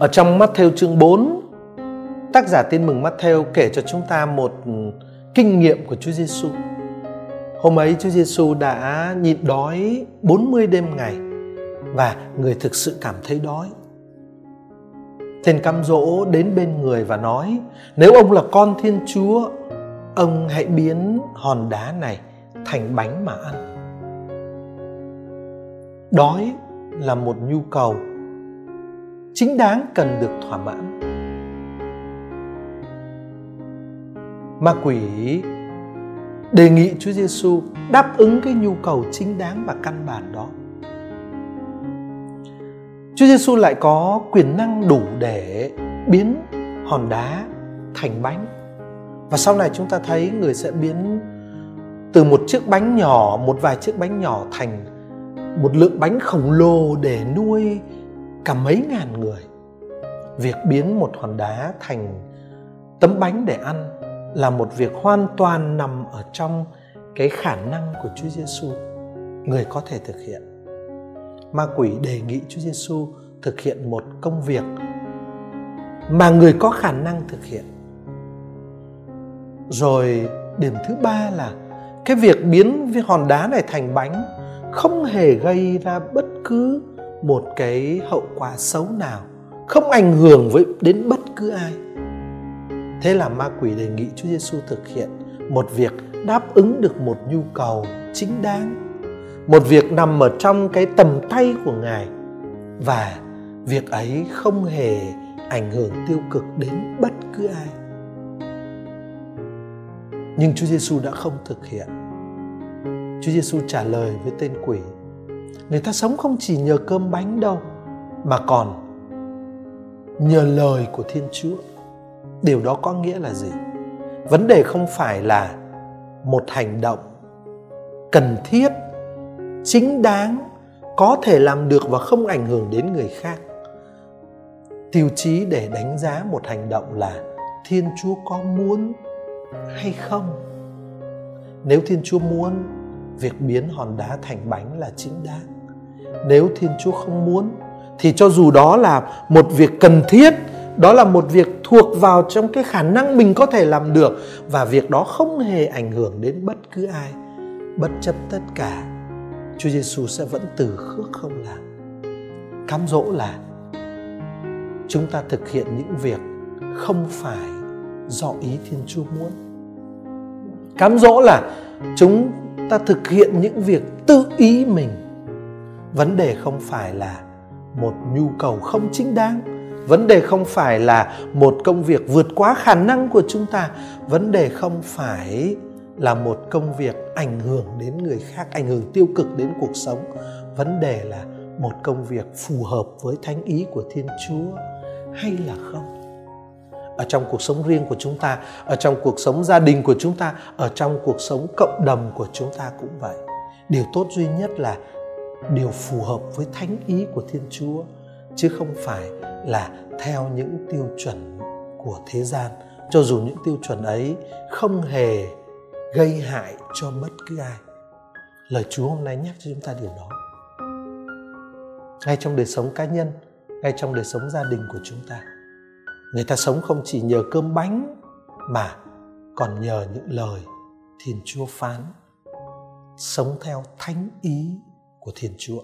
Ở trong Matthew chương 4, tác giả tin mừng Matthew kể cho chúng ta một kinh nghiệm của Chúa Giêsu. Hôm ấy Chúa Giêsu đã nhịn đói 40 đêm ngày và người thực sự cảm thấy đói. Tên cam dỗ đến bên người và nói: "Nếu ông là con Thiên Chúa, ông hãy biến hòn đá này thành bánh mà ăn." Đói là một nhu cầu chính đáng cần được thỏa mãn. Ma quỷ đề nghị Chúa Giêsu đáp ứng cái nhu cầu chính đáng và căn bản đó. Chúa Giêsu lại có quyền năng đủ để biến hòn đá thành bánh. Và sau này chúng ta thấy người sẽ biến từ một chiếc bánh nhỏ, một vài chiếc bánh nhỏ thành một lượng bánh khổng lồ để nuôi cả mấy ngàn người. Việc biến một hòn đá thành tấm bánh để ăn là một việc hoàn toàn nằm ở trong cái khả năng của Chúa Giêsu người có thể thực hiện. Ma quỷ đề nghị Chúa Giêsu thực hiện một công việc mà người có khả năng thực hiện. Rồi điểm thứ ba là cái việc biến hòn đá này thành bánh không hề gây ra bất cứ một cái hậu quả xấu nào, không ảnh hưởng với đến bất cứ ai Thế là ma quỷ đề nghị Chúa Giêsu thực hiện một việc đáp ứng được một nhu cầu chính đáng, một việc nằm ở trong cái tầm tay của Ngài và việc ấy không hề ảnh hưởng tiêu cực đến bất cứ ai. Nhưng Chúa Giêsu đã không thực hiện. Chúa Giêsu trả lời với tên quỷ: Người ta sống không chỉ nhờ cơm bánh đâu, mà còn nhờ lời của Thiên Chúa. Điều đó có nghĩa là gì? Vấn đề không phải là một hành động cần thiết, chính đáng, có thể làm được và không ảnh hưởng đến người khác. Tiêu chí để đánh giá một hành động là thiên chúa có muốn hay không. Nếu thiên chúa muốn việc biến hòn đá thành bánh là chính đáng. Nếu thiên chúa không muốn, thì cho dù đó là một việc cần thiết, đó là một việc thuộc vào trong cái khả năng mình có thể làm được, và việc đó không hề ảnh hưởng đến bất cứ ai, bất chấp tất cả. Chúa Giêsu sẽ vẫn từ khước không làm. Cám dỗ là chúng ta thực hiện những việc không phải do ý Thiên Chúa muốn. Cám dỗ là chúng ta thực hiện những việc tự ý mình. Vấn đề không phải là một nhu cầu không chính đáng. Vấn đề không phải là một công việc vượt quá khả năng của chúng ta. Vấn đề không phải là một công việc ảnh hưởng đến người khác, ảnh hưởng tiêu cực đến cuộc sống. Vấn đề là một công việc phù hợp với thánh ý của thiên chúa, hay là không? Ở trong cuộc sống riêng của chúng ta, ở trong cuộc sống gia đình của chúng ta, ở trong cuộc sống cộng đồng của chúng ta cũng vậy. Điều tốt duy nhất là điều phù hợp với thánh ý của thiên chúa, chứ không phải là theo những tiêu chuẩn của thế gian. Cho dù những tiêu chuẩn ấy không hề gây hại cho bất cứ ai. Lời chúa hôm nay nhắc cho chúng ta điều đó. Ngay trong đời sống cá nhân, ngay trong đời sống gia đình của chúng ta người ta sống không chỉ nhờ cơm bánh mà còn nhờ những lời thiên chúa phán, sống theo thánh ý của thiên chúa.